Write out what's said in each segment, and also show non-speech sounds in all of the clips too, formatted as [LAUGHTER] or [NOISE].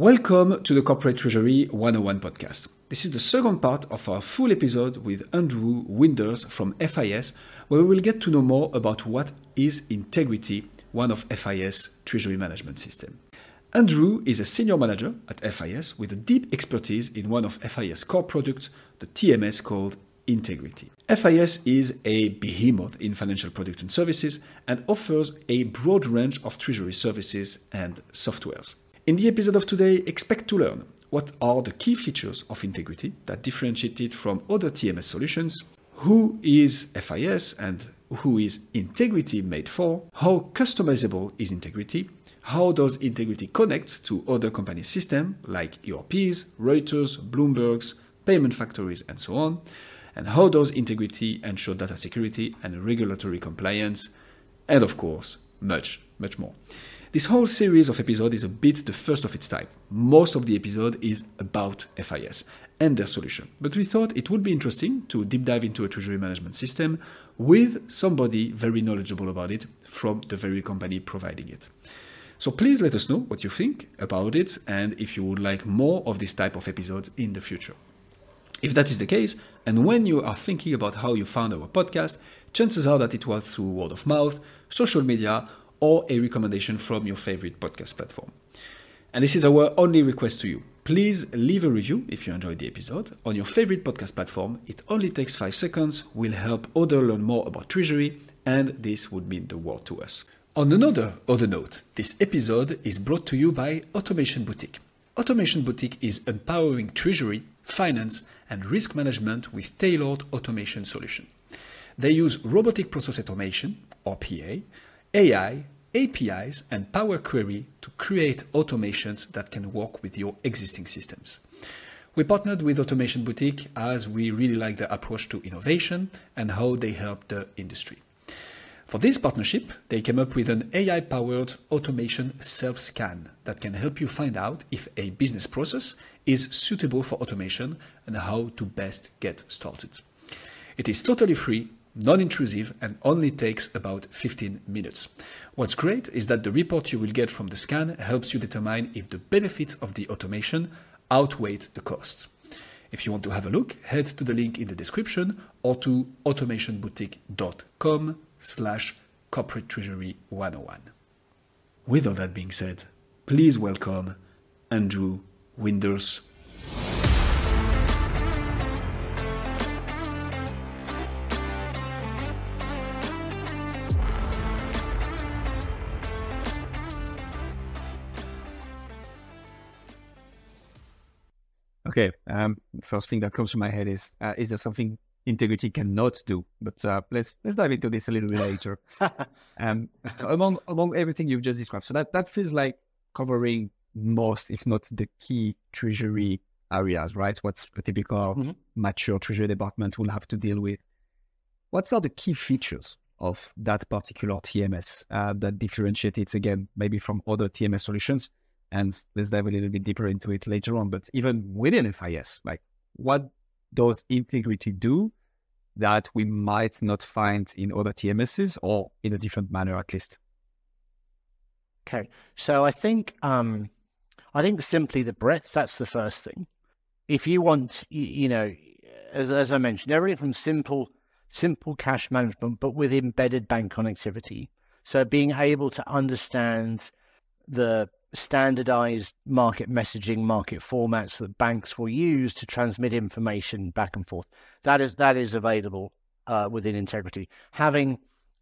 Welcome to the Corporate Treasury 101 podcast. This is the second part of our full episode with Andrew Winders from FIS, where we will get to know more about what is Integrity, one of FIS treasury management system. Andrew is a senior manager at FIS with a deep expertise in one of FIS core products, the TMS called Integrity. FIS is a behemoth in financial products and services and offers a broad range of treasury services and softwares. In the episode of today, expect to learn what are the key features of Integrity that differentiate it from other TMS solutions, who is FIS and who is Integrity made for, how customizable is Integrity, how does Integrity connect to other company systems like ERPs, Reuters, Bloomberg's, payment factories, and so on, and how does Integrity ensure data security and regulatory compliance, and of course, much, much more. This whole series of episodes is a bit the first of its type. Most of the episode is about FIS and their solution. But we thought it would be interesting to deep dive into a treasury management system with somebody very knowledgeable about it from the very company providing it. So please let us know what you think about it and if you would like more of this type of episodes in the future. If that is the case, and when you are thinking about how you found our podcast, chances are that it was through word of mouth, social media, or a recommendation from your favorite podcast platform. And this is our only request to you. Please leave a review if you enjoyed the episode on your favorite podcast platform. It only takes five seconds, will help others learn more about Treasury, and this would mean the world to us. On another other note, this episode is brought to you by Automation Boutique. Automation Boutique is empowering treasury, finance, and risk management with tailored automation solution. They use robotic process automation, or PA, AI, APIs, and Power Query to create automations that can work with your existing systems. We partnered with Automation Boutique as we really like their approach to innovation and how they help the industry. For this partnership, they came up with an AI powered automation self scan that can help you find out if a business process is suitable for automation and how to best get started. It is totally free non-intrusive and only takes about 15 minutes. What's great is that the report you will get from the scan helps you determine if the benefits of the automation outweigh the costs. If you want to have a look, head to the link in the description or to automationboutique.com slash corporate treasury 101. With all that being said, please welcome Andrew Winders Okay. Um, first thing that comes to my head is uh, is there something integrity cannot do? But uh, let's let's dive into this a little bit later. [LAUGHS] um, so among among everything you've just described, so that that feels like covering most, if not the key treasury areas, right? What's a typical mm-hmm. mature treasury department will have to deal with. What are the key features of that particular TMS uh, that differentiate it again, maybe from other TMS solutions? And let's dive a little bit deeper into it later on. But even within FIS, like what does integrity do that we might not find in other TMSs or in a different manner at least? Okay. So I think um I think simply the breadth, that's the first thing. If you want you, you know, as as I mentioned, everything from simple simple cash management, but with embedded bank connectivity. So being able to understand the standardized market messaging, market formats that banks will use to transmit information back and forth. That is that is available uh, within Integrity. Having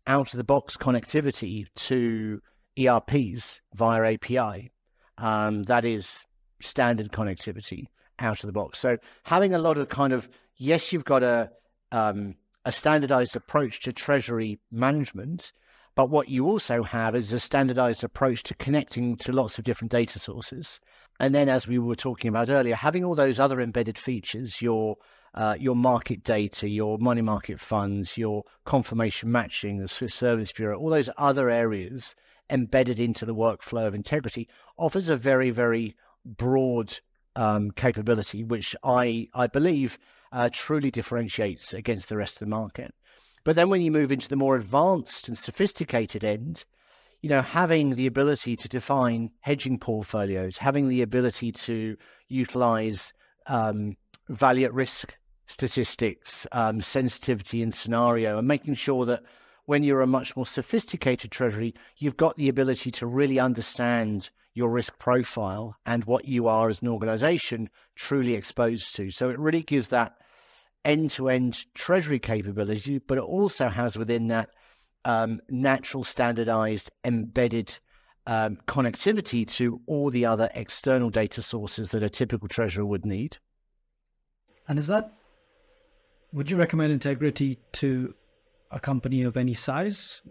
out of the box connectivity to ERPs via API, um, that is standard connectivity out of the box. So having a lot of kind of yes, you've got a um, a standardized approach to treasury management, but what you also have is a standardized approach to connecting to lots of different data sources. And then, as we were talking about earlier, having all those other embedded features, your uh, your market data, your money market funds, your confirmation matching, the Swift Service Bureau, all those other areas embedded into the workflow of integrity offers a very, very broad um, capability, which I, I believe uh, truly differentiates against the rest of the market. But then when you move into the more advanced and sophisticated end, you know, having the ability to define hedging portfolios, having the ability to utilize um, value at risk statistics, um, sensitivity and scenario, and making sure that when you're a much more sophisticated treasury, you've got the ability to really understand your risk profile and what you are as an organization truly exposed to. So it really gives that end to end treasury capability, but it also has within that um, natural standardized embedded um, connectivity to all the other external data sources that a typical treasurer would need. And is that, would you recommend integrity to a company of any size?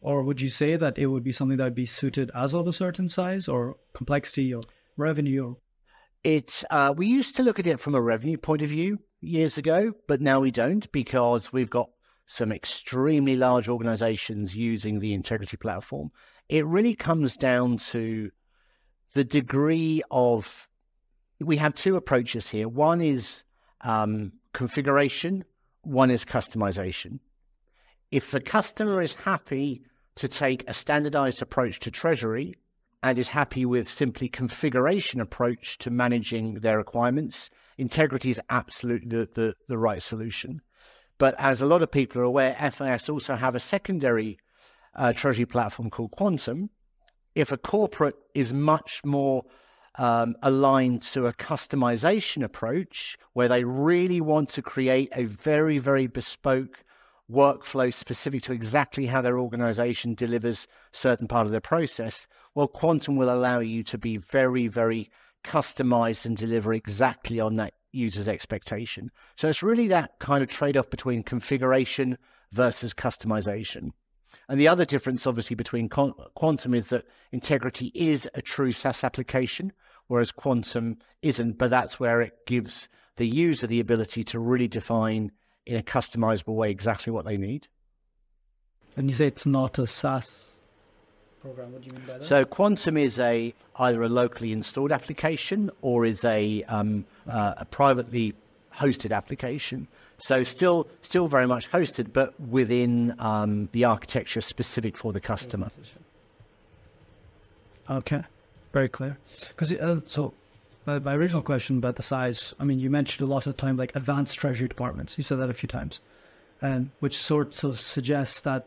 Or would you say that it would be something that would be suited as of a certain size or complexity or revenue? Or... It, uh, we used to look at it from a revenue point of view years ago, but now we don't because we've got some extremely large organizations using the integrity platform. It really comes down to the degree of, we have two approaches here. One is um, configuration, one is customization. If the customer is happy to take a standardized approach to treasury and is happy with simply configuration approach to managing their requirements, integrity is absolutely the, the, the right solution. But as a lot of people are aware, FIS also have a secondary uh, treasury platform called Quantum. If a corporate is much more um, aligned to a customization approach where they really want to create a very, very bespoke workflow specific to exactly how their organization delivers certain part of their process, well, Quantum will allow you to be very, very customized and deliver exactly on that user's expectation. So it's really that kind of trade off between configuration versus customization. And the other difference, obviously, between Quantum is that Integrity is a true SaaS application, whereas Quantum isn't. But that's where it gives the user the ability to really define in a customizable way exactly what they need. And you say it's not a SaaS program. What do you mean by that? So Quantum is a either a locally installed application or is a um, uh, a privately hosted application. So still still very much hosted, but within um, the architecture specific for the customer. Okay, very clear. Because uh, so my, my original question about the size, I mean, you mentioned a lot of the time like advanced treasury departments. You said that a few times, and which sort of suggests that.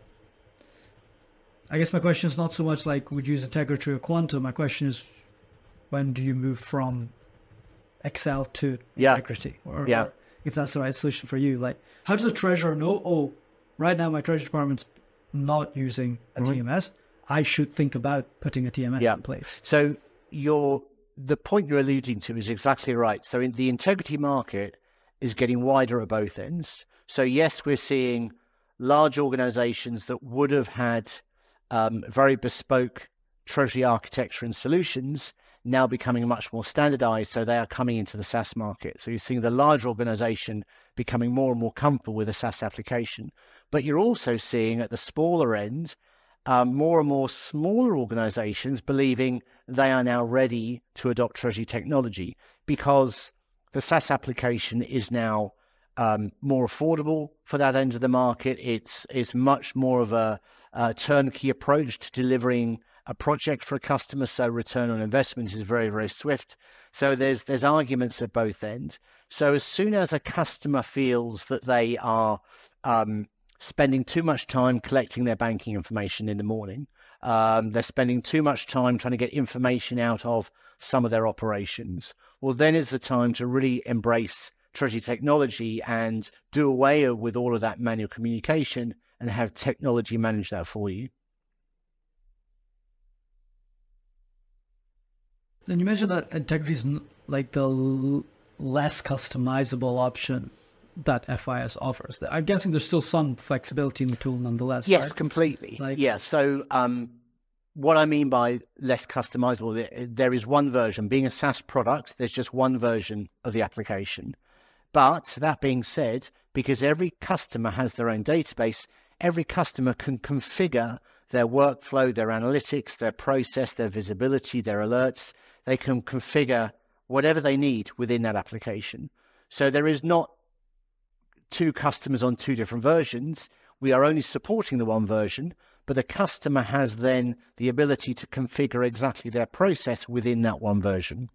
I guess my question is not so much like would you use integrity or quantum. My question is, when do you move from Excel to yeah. integrity? Or, yeah. Or if that's the right solution for you, like how does a treasurer know? Oh, right now my treasury department's not using a mm-hmm. TMS. I should think about putting a TMS yeah. in place. So your the point you're alluding to is exactly right. So in the integrity market is getting wider at both ends. So yes, we're seeing large organizations that would have had um, very bespoke treasury architecture and solutions now becoming much more standardized. So they are coming into the SaaS market. So you're seeing the large organization becoming more and more comfortable with a SaaS application. But you're also seeing at the smaller end um, more and more smaller organizations believing they are now ready to adopt Treasury technology because the SaaS application is now um, more affordable for that end of the market. It's, it's much more of a, a turnkey approach to delivering a project for a customer, so return on investment is very, very swift. So there's there's arguments at both ends. So as soon as a customer feels that they are um, spending too much time collecting their banking information in the morning. Um, they're spending too much time trying to get information out of some of their operations. Well, then is the time to really embrace Treasury technology and do away with all of that manual communication and have technology manage that for you. Then you mentioned that integrity is like the l- less customizable option that FIS offers. I'm guessing there's still some flexibility in the tool nonetheless. Yes, right? completely. Like, yeah. So, um, what I mean by less customizable, there is one version. Being a SaaS product, there's just one version of the application. But that being said, because every customer has their own database, every customer can configure their workflow, their analytics, their process, their visibility, their alerts. They can configure whatever they need within that application. So there is not two customers on two different versions. We are only supporting the one version, but the customer has then the ability to configure exactly their process within that one version.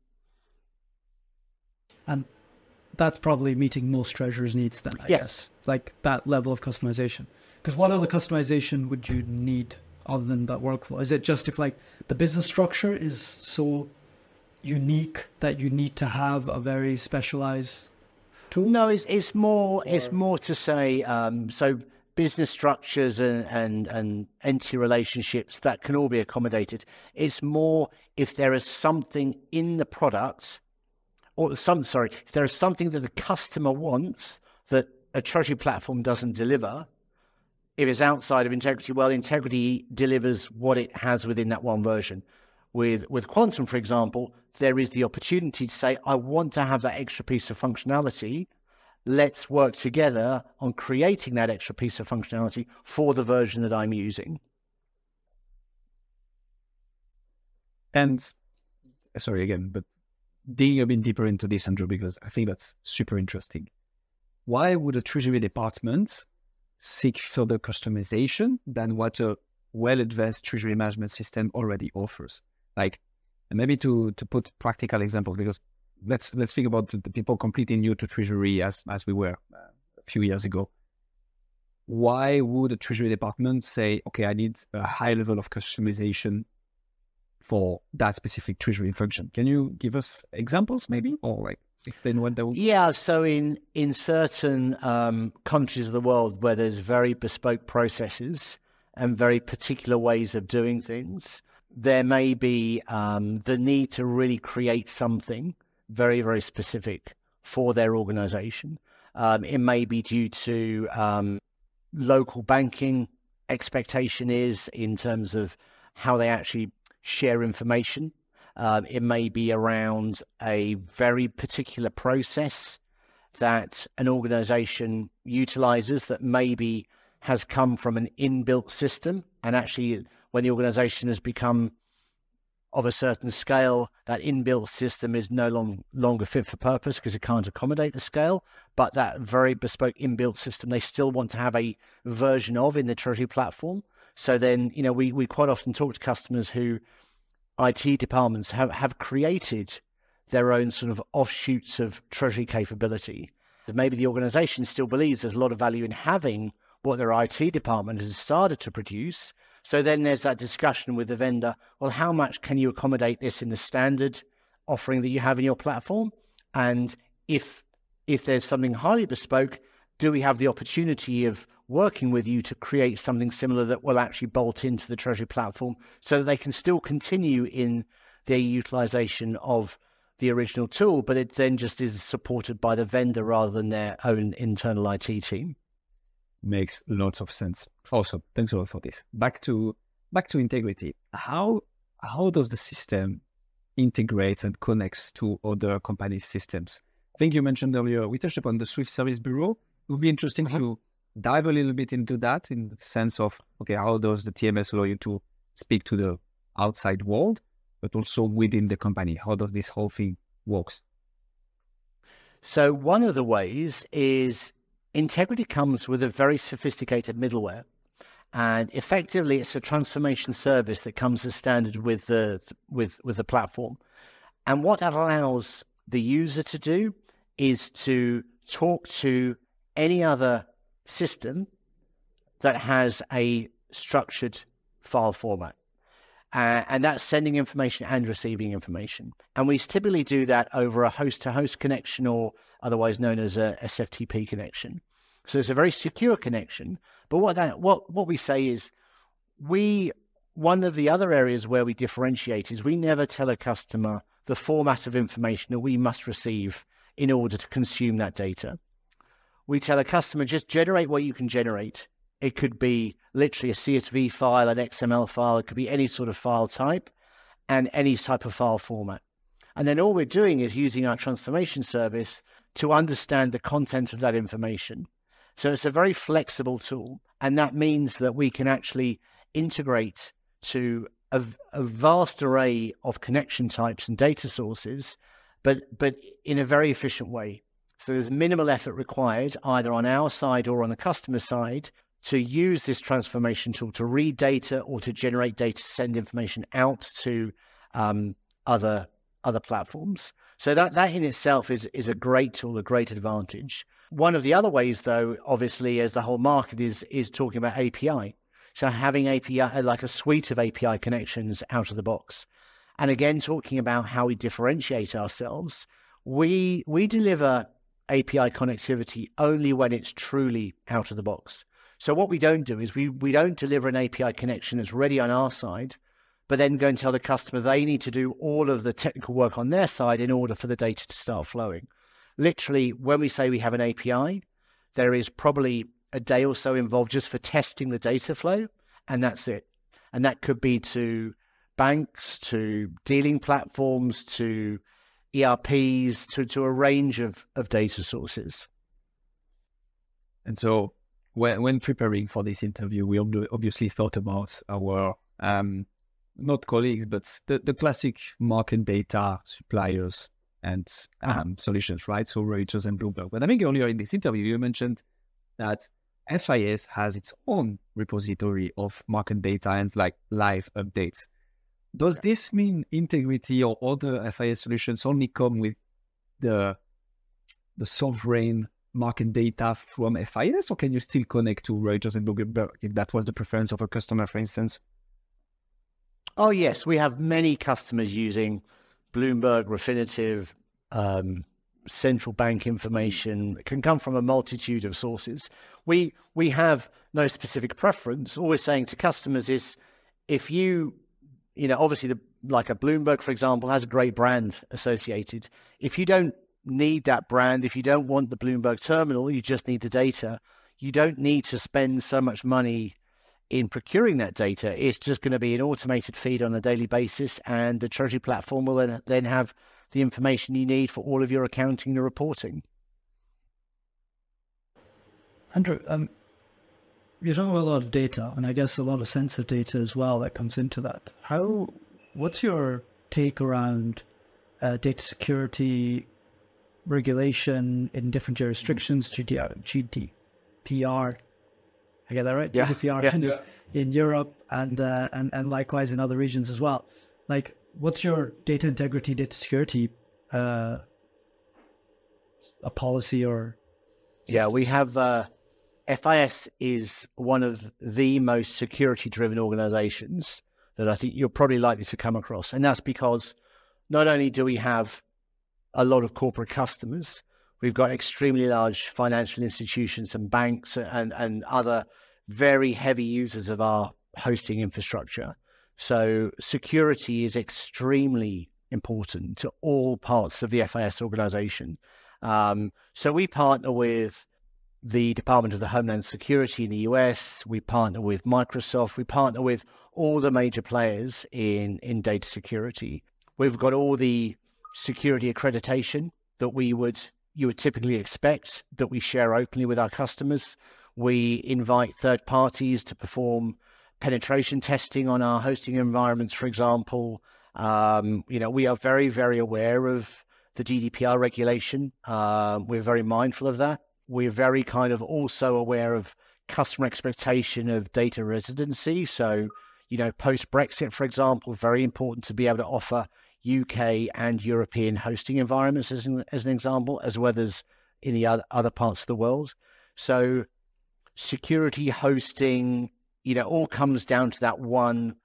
And that's probably meeting most treasurers' needs then, I yes. guess. Like that level of customization. Because what other customization would you need other than that workflow? Is it just if like the business structure is so unique that you need to have a very specialized tool? No, it's it's more or... it's more to say um, so business structures and, and and entity relationships that can all be accommodated. It's more if there is something in the product or some sorry, if there is something that the customer wants that a treasury platform doesn't deliver, if it's outside of integrity, well, integrity delivers what it has within that one version. With with quantum, for example, there is the opportunity to say, I want to have that extra piece of functionality. Let's work together on creating that extra piece of functionality for the version that I'm using. And sorry again, but digging a bit deeper into this, Andrew, because I think that's super interesting. Why would a treasury department seek further customization than what a well advanced treasury management system already offers? Like, maybe to to put practical example, because let's let's think about the, the people completely new to treasury as as we were uh, a few years ago. Why would a treasury department say, okay, I need a high level of customization for that specific treasury function? Can you give us examples, maybe, or like explain what that? Would... Yeah, so in in certain um, countries of the world where there's very bespoke processes and very particular ways of doing things, there may be um, the need to really create something very, very specific for their organization. Um, it may be due to um, local banking expectation is in terms of how they actually share information. Um, it may be around a very particular process that an organization utilizes that maybe has come from an inbuilt system and actually when the organization has become of a certain scale, that inbuilt system is no long, longer fit for purpose because it can't accommodate the scale. But that very bespoke inbuilt system, they still want to have a version of in the Treasury platform. So then, you know, we, we quite often talk to customers who IT departments have, have created their own sort of offshoots of Treasury capability. Maybe the organization still believes there's a lot of value in having what their IT department has started to produce, so then there's that discussion with the vendor. Well, how much can you accommodate this in the standard offering that you have in your platform? And if if there's something highly bespoke, do we have the opportunity of working with you to create something similar that will actually bolt into the Treasury platform so that they can still continue in their utilization of the original tool, but it then just is supported by the vendor rather than their own internal IT team makes lots of sense. Awesome. Thanks a lot for this. Back to back to integrity. How how does the system integrate and connects to other companies' systems? I think you mentioned earlier we touched upon the Swift Service Bureau. It would be interesting uh-huh. to dive a little bit into that in the sense of okay, how does the TMS allow you to speak to the outside world, but also within the company? How does this whole thing works? So one of the ways is Integrity comes with a very sophisticated middleware. And effectively, it's a transformation service that comes as standard with the with with the platform. And what that allows the user to do is to talk to any other system that has a structured file format. Uh, and that's sending information and receiving information. And we typically do that over a host to host connection or otherwise known as a SFTP connection. So it's a very secure connection. But what that, what what we say is we one of the other areas where we differentiate is we never tell a customer the format of information that we must receive in order to consume that data. We tell a customer just generate what you can generate. It could be literally a CSV file, an XML file, it could be any sort of file type and any type of file format. And then all we're doing is using our transformation service to understand the content of that information. So it's a very flexible tool. And that means that we can actually integrate to a, a, vast array of connection types and data sources, but, but in a very efficient way. So there's minimal effort required either on our side or on the customer side to use this transformation tool to read data or to generate data, send information out to um, other other platforms. So that that in itself is is a great tool, a great advantage. One of the other ways, though, obviously, as the whole market is is talking about API. So having API like a suite of API connections out of the box, and again talking about how we differentiate ourselves. We we deliver API connectivity only when it's truly out of the box. So what we don't do is we, we don't deliver an API connection that's ready on our side, but then go and tell the customer they need to do all of the technical work on their side in order for the data to start flowing. Literally, when we say we have an API, there is probably a day or so involved just for testing the data flow, and that's it. And that could be to banks, to dealing platforms, to ERPs, to, to a range of, of data sources. And so when, when preparing for this interview, we obviously thought about our um, not colleagues, but the, the classic market data suppliers and uh-huh. um, solutions, right? So Reuters and Bloomberg. But I think earlier in this interview, you mentioned that FIS has its own repository of market data and like live updates. Does this mean integrity or other FIS solutions only come with the the sovereign market data from FIS, or can you still connect to Reuters and Bloomberg if that was the preference of a customer, for instance? Oh, yes. We have many customers using Bloomberg, Refinitiv, um, central bank information. It can come from a multitude of sources. We, we have no specific preference. All we're saying to customers is if you, you know, obviously, the, like a Bloomberg, for example, has a great brand associated. If you don't need that brand, if you don't want the Bloomberg terminal, you just need the data. You don't need to spend so much money in procuring that data. It's just going to be an automated feed on a daily basis, and the Treasury platform will then have the information you need for all of your accounting and reporting. Andrew, um, you're talking about a lot of data, and I guess a lot of sensitive data as well that comes into that. How? What's your take around uh, data security, regulation in different jurisdictions, GDPR, GDPR I get that right? Yeah. GDPR yeah. In, yeah. in Europe and, uh, and and likewise in other regions as well. Like, what's your data integrity, data security, uh, a policy or? Yeah, we have. Uh, FIS is one of the most security-driven organizations that I think you're probably likely to come across, and that's because not only do we have a lot of corporate customers. We've got extremely large financial institutions and banks and, and other very heavy users of our hosting infrastructure. So security is extremely important to all parts of the FIS organization. Um, so we partner with the Department of the Homeland Security in the US. We partner with Microsoft. We partner with all the major players in, in data security. We've got all the security accreditation that we would you would typically expect that we share openly with our customers. We invite third parties to perform penetration testing on our hosting environments, for example. Um, you know, we are very, very aware of the GDPR regulation. Uh, we're very mindful of that. We're very kind of also aware of customer expectation of data residency. So, you know, post Brexit, for example, very important to be able to offer UK and European hosting environments, as an, as an example, as well as in the other, other parts of the world. So, security, hosting, you know, all comes down to that one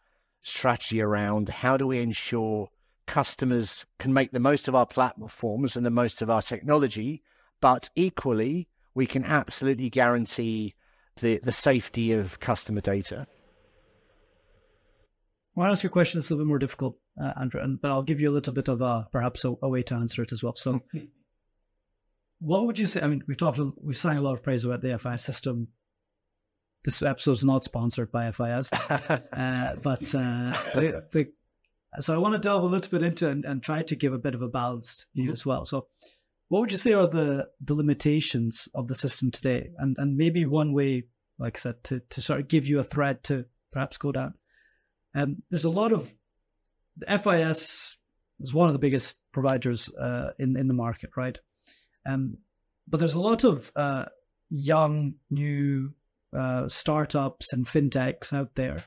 strategy around how do we ensure customers can make the most of our platforms and the most of our technology, but equally, we can absolutely guarantee the, the safety of customer data. I want to ask you a question that's a little bit more difficult, uh, Andrew, and, but I'll give you a little bit of a, perhaps a, a way to answer it as well. So, [LAUGHS] what would you say? I mean, we've talked, we've sang a lot of praise about the FIS system. This episode is not sponsored by FIS, [LAUGHS] uh, but uh, so I want to delve a little bit into and, and try to give a bit of a balanced view mm-hmm. as well. So, what would you say are the the limitations of the system today, and and maybe one way, like I said, to to sort of give you a thread to perhaps go down. Um, there's a lot of the FIS is one of the biggest providers uh, in in the market, right? Um, but there's a lot of uh, young, new uh, startups and fintechs out there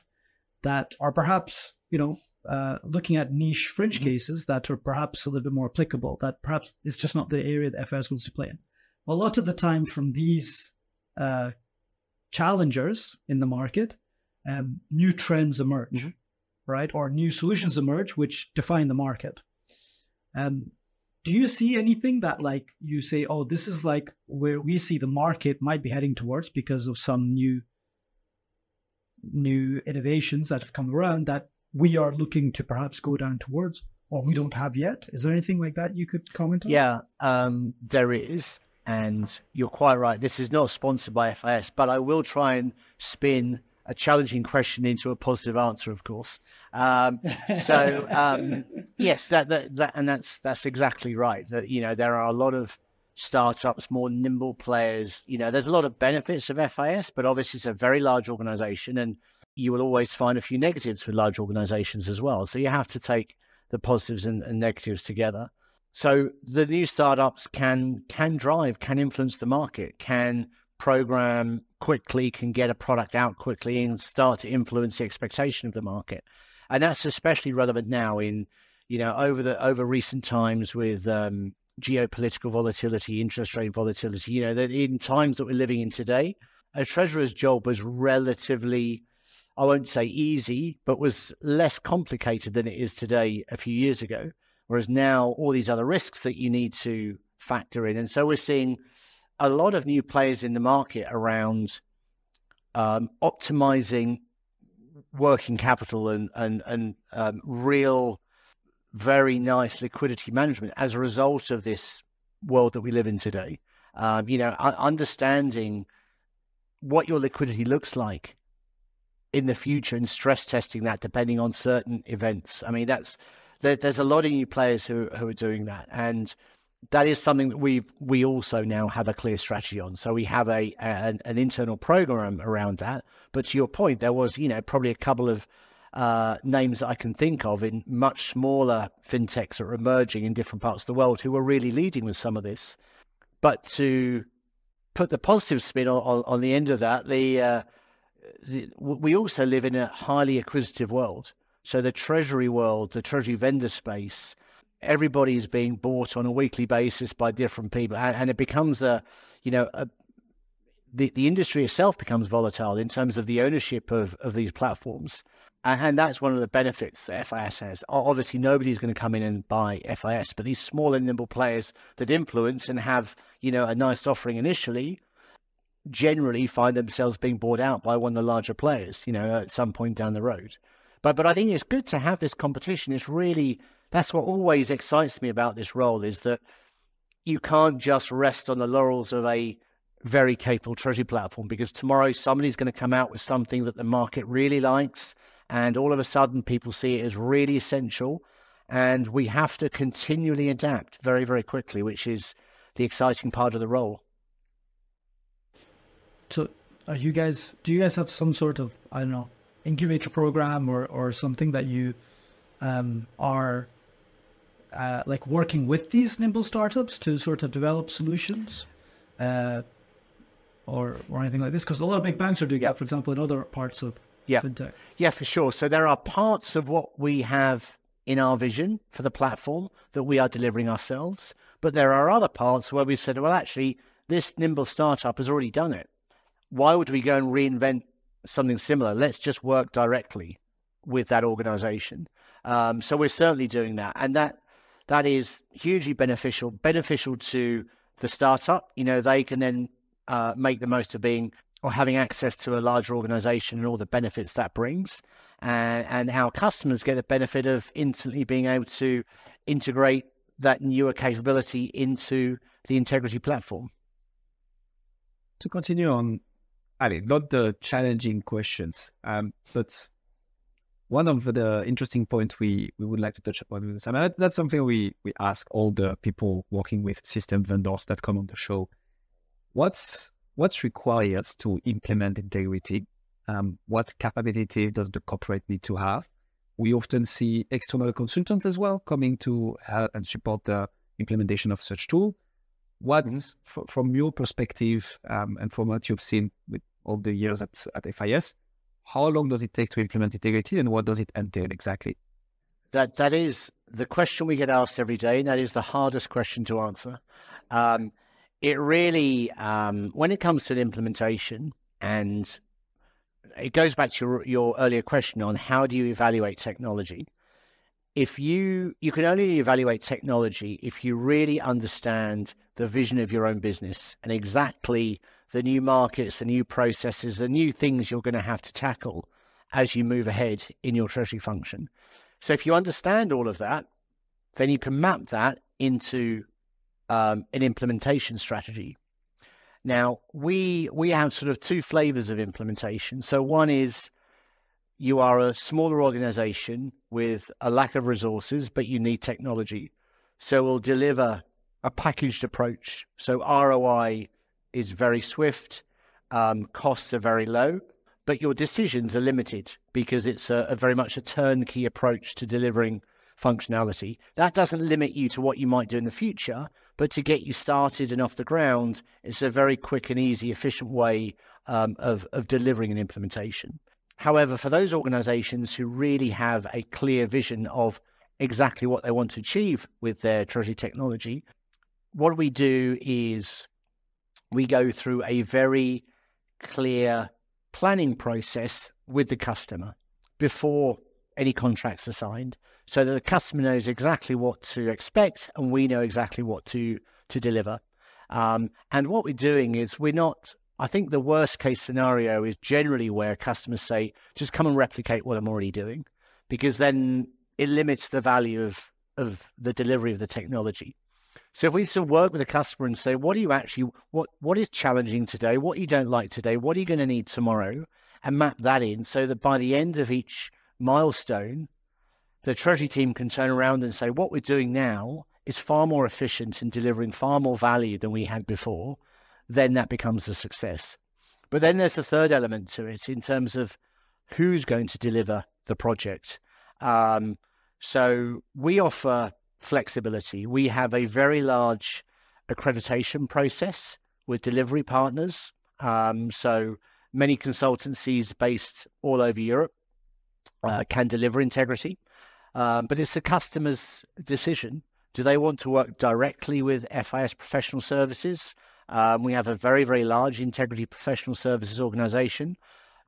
that are perhaps, you know, uh, looking at niche fringe mm-hmm. cases that are perhaps a little bit more applicable, that perhaps it's just not the area that FIS wants to play in. A lot of the time from these uh, challengers in the market, um, new trends emerge, mm-hmm. right? Or new solutions emerge which define the market. Um, do you see anything that like you say, oh, this is like where we see the market might be heading towards because of some new new innovations that have come around that we are looking to perhaps go down towards or we don't have yet? Is there anything like that you could comment on? Yeah, um, there is. And you're quite right. This is not sponsored by FIS, but I will try and spin a challenging question into a positive answer, of course. Um, so um, [LAUGHS] yes, that, that, that and that's that's exactly right. That you know there are a lot of startups, more nimble players. You know, there's a lot of benefits of FIS, but obviously it's a very large organization, and you will always find a few negatives with large organizations as well. So you have to take the positives and, and negatives together. So the new startups can can drive, can influence the market, can program quickly, can get a product out quickly, and start to influence the expectation of the market. And that's especially relevant now in, you know, over the over recent times with um, geopolitical volatility, interest rate volatility. You know, that in times that we're living in today, a treasurer's job was relatively I won't say easy, but was less complicated than it is today a few years ago. Whereas now, all these other risks that you need to factor in. And so we're seeing a lot of new players in the market around um, optimizing working capital and, and, and um, real, very nice liquidity management as a result of this world that we live in today. Um, you know, understanding what your liquidity looks like in the future and stress testing that depending on certain events. I mean, that's there, there's a lot of new players who who are doing that, and that is something that we we also now have a clear strategy on. So we have a, a an internal program around that. But to your point, there was you know probably a couple of uh, names that I can think of in much smaller fintechs that are emerging in different parts of the world who are really leading with some of this. But to put the positive spin on, on, on the end of that, the, uh, we also live in a highly acquisitive world. So the treasury world, the treasury vendor space, everybody is being bought on a weekly basis by different people, and, and it becomes a, you know, a, the the industry itself becomes volatile in terms of the ownership of of these platforms, and, and that's one of the benefits that FIS has. Obviously, nobody's going to come in and buy FIS, but these small and nimble players that influence and have you know a nice offering initially generally find themselves being bought out by one of the larger players, you know, at some point down the road. But but I think it's good to have this competition. It's really that's what always excites me about this role is that you can't just rest on the laurels of a very capable treasury platform because tomorrow somebody's going to come out with something that the market really likes and all of a sudden people see it as really essential and we have to continually adapt very very quickly which is the exciting part of the role so are you guys do you guys have some sort of i don't know incubator program or or something that you um, are uh, like working with these nimble startups to sort of develop solutions uh, or or anything like this? Because a lot of big banks are doing yeah. that, for example, in other parts of yeah. fintech. Yeah, for sure. So there are parts of what we have in our vision for the platform that we are delivering ourselves, but there are other parts where we said, well, actually, this nimble startup has already done it. Why would we go and reinvent something similar. Let's just work directly with that organization. Um, so we're certainly doing that, and that that is hugely beneficial. Beneficial to the startup. You know, they can then uh, make the most of being or having access to a larger organization and all the benefits that brings. And, and our customers get the benefit of instantly being able to integrate that newer capability into the integrity platform. To continue on I mean, not the challenging questions, um, but one of the interesting points we, we would like to touch upon. I mean, that's something we, we ask all the people working with system vendors that come on the show. What's what's required to implement integrity? Um, what capabilities does the corporate need to have? We often see external consultants as well coming to help and support the implementation of such tool. What's mm-hmm. f- from your perspective um, and from what you've seen with all the years at, at FIS. How long does it take to implement integrity and what does it entail exactly? That that is the question we get asked every day, and that is the hardest question to answer. Um, it really, um, when it comes to the implementation, and it goes back to your, your earlier question on how do you evaluate technology. If you you can only evaluate technology if you really understand the vision of your own business and exactly the new markets, the new processes, the new things you're going to have to tackle as you move ahead in your treasury function. So if you understand all of that, then you can map that into um, an implementation strategy. Now we we have sort of two flavors of implementation. So one is you are a smaller organization with a lack of resources, but you need technology. So we'll deliver a packaged approach. So ROI is very swift, um, costs are very low, but your decisions are limited because it's a, a very much a turnkey approach to delivering functionality. That doesn't limit you to what you might do in the future, but to get you started and off the ground, it's a very quick and easy, efficient way um, of, of delivering an implementation. However, for those organizations who really have a clear vision of exactly what they want to achieve with their treasury technology, what we do is we go through a very clear planning process with the customer before any contracts are signed so that the customer knows exactly what to expect and we know exactly what to to deliver. Um, and what we're doing is we're not i think the worst case scenario is generally where customers say just come and replicate what i'm already doing because then it limits the value of of the delivery of the technology so if we still work with a customer and say, what are you actually, what what is challenging today? What you don't like today? What are you going to need tomorrow? And map that in so that by the end of each milestone, the treasury team can turn around and say, what we're doing now is far more efficient in delivering far more value than we had before. Then that becomes a success. But then there's a third element to it in terms of who's going to deliver the project. Um, so we offer flexibility. We have a very large accreditation process with delivery partners. Um, so many consultancies based all over Europe uh, can deliver integrity, um, but it's the customer's decision. Do they want to work directly with FIS professional services? Um, we have a very, very large integrity professional services organization.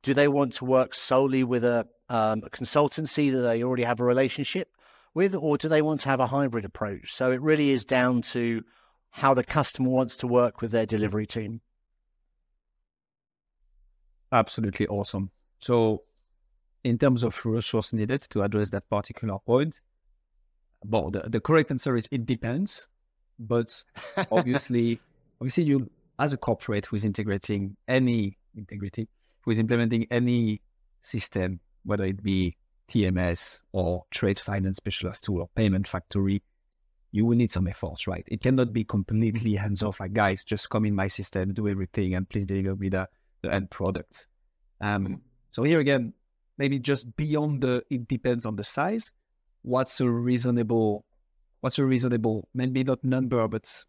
Do they want to work solely with a, um, a consultancy that they already have a relationship? With, or do they want to have a hybrid approach? So it really is down to how the customer wants to work with their delivery team. Absolutely awesome. So, in terms of resource needed to address that particular point, well, the, the correct answer is it depends. But [LAUGHS] obviously, obviously, you as a corporate who is integrating any integrity, who is implementing any system, whether it be TMS or trade finance specialist tool or payment factory, you will need some efforts, right? It cannot be completely hands off. Like, guys, just come in my system, do everything, and please deliver me the, the end product. Um, so here again, maybe just beyond the, it depends on the size. What's a reasonable, what's a reasonable, maybe not number, but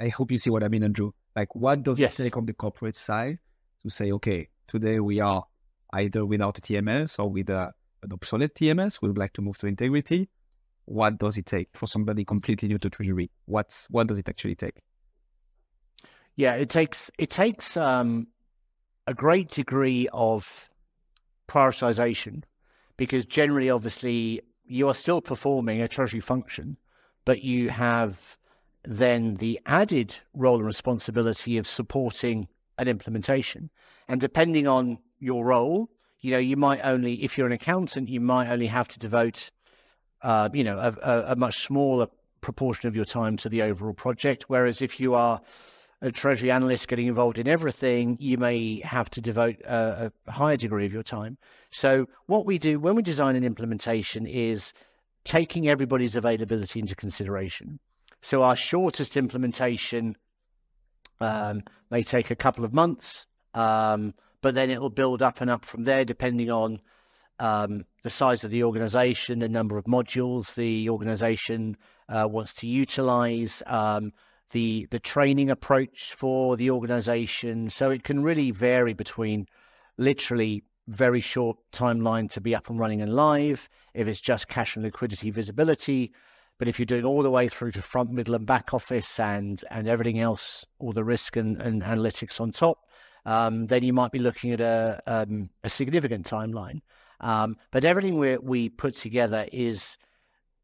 I hope you see what I mean, Andrew. Like, what does yes. it take on the corporate side to say, okay, today we are either without a TMS or with a an obsolete TMS, we would like to move to integrity. What does it take for somebody completely new to Treasury? What's what does it actually take? Yeah, it takes it takes um, a great degree of prioritization because generally, obviously, you are still performing a Treasury function, but you have then the added role and responsibility of supporting an implementation. And depending on your role, you know, you might only, if you're an accountant, you might only have to devote, uh, you know, a, a, a much smaller proportion of your time to the overall project. Whereas if you are a treasury analyst getting involved in everything, you may have to devote a, a, higher degree of your time. So, what we do when we design an implementation is taking everybody's availability into consideration. So, our shortest implementation um, may take a couple of months. Um, but then it will build up and up from there, depending on um, the size of the organization, the number of modules the organization uh, wants to utilize, um, the the training approach for the organization. So it can really vary between literally very short timeline to be up and running and live if it's just cash and liquidity visibility. But if you're doing all the way through to front, middle, and back office and and everything else, all the risk and, and analytics on top, um, then you might be looking at a um, a significant timeline. Um, but everything we we put together is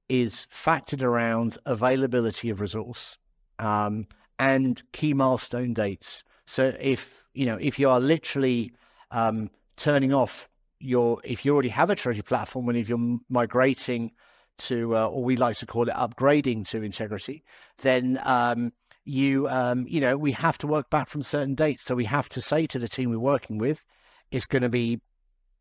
is factored around availability of resource um, and key milestone dates. So if you know if you are literally um, turning off your if you already have a treasury platform and if you're migrating to uh, or we like to call it upgrading to Integrity, then um, you um, you know we have to work back from certain dates. So we have to say to the team we're working with, it's going to be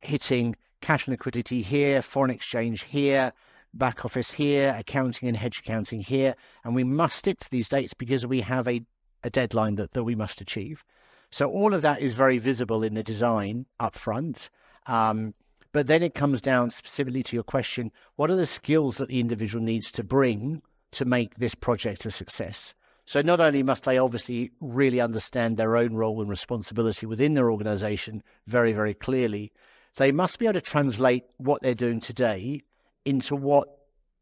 hitting cash and liquidity here, foreign exchange here, back office here, accounting and hedge accounting here, and we must stick to these dates because we have a, a deadline that, that we must achieve. So all of that is very visible in the design up front. Um, but then it comes down specifically to your question what are the skills that the individual needs to bring to make this project a success? So not only must they obviously really understand their own role and responsibility within their organization very, very clearly, they must be able to translate what they're doing today into what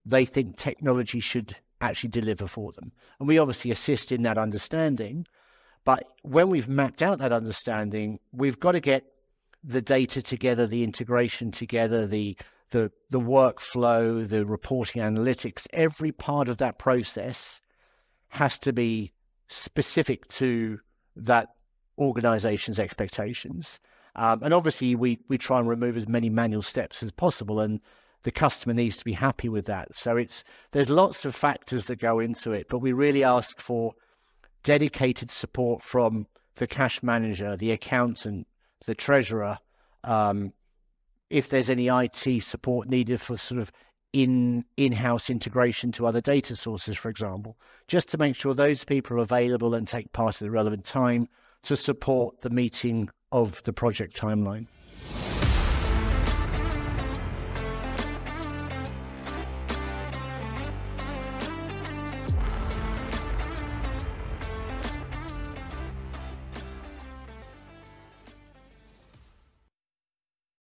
they think technology should actually deliver for them. And we obviously assist in that understanding. But when we've mapped out that understanding, we've got to get the data together, the integration together, the the the workflow, the reporting analytics, every part of that process has to be specific to that organization's expectations. Um, and obviously, we we try and remove as many manual steps as possible, and the customer needs to be happy with that. So it's there's lots of factors that go into it, but we really ask for dedicated support from the cash manager, the accountant, the treasurer. Um, if there's any IT support needed for sort of in in-house integration to other data sources, for example, just to make sure those people are available and take part at the relevant time to support the meeting of the project timeline.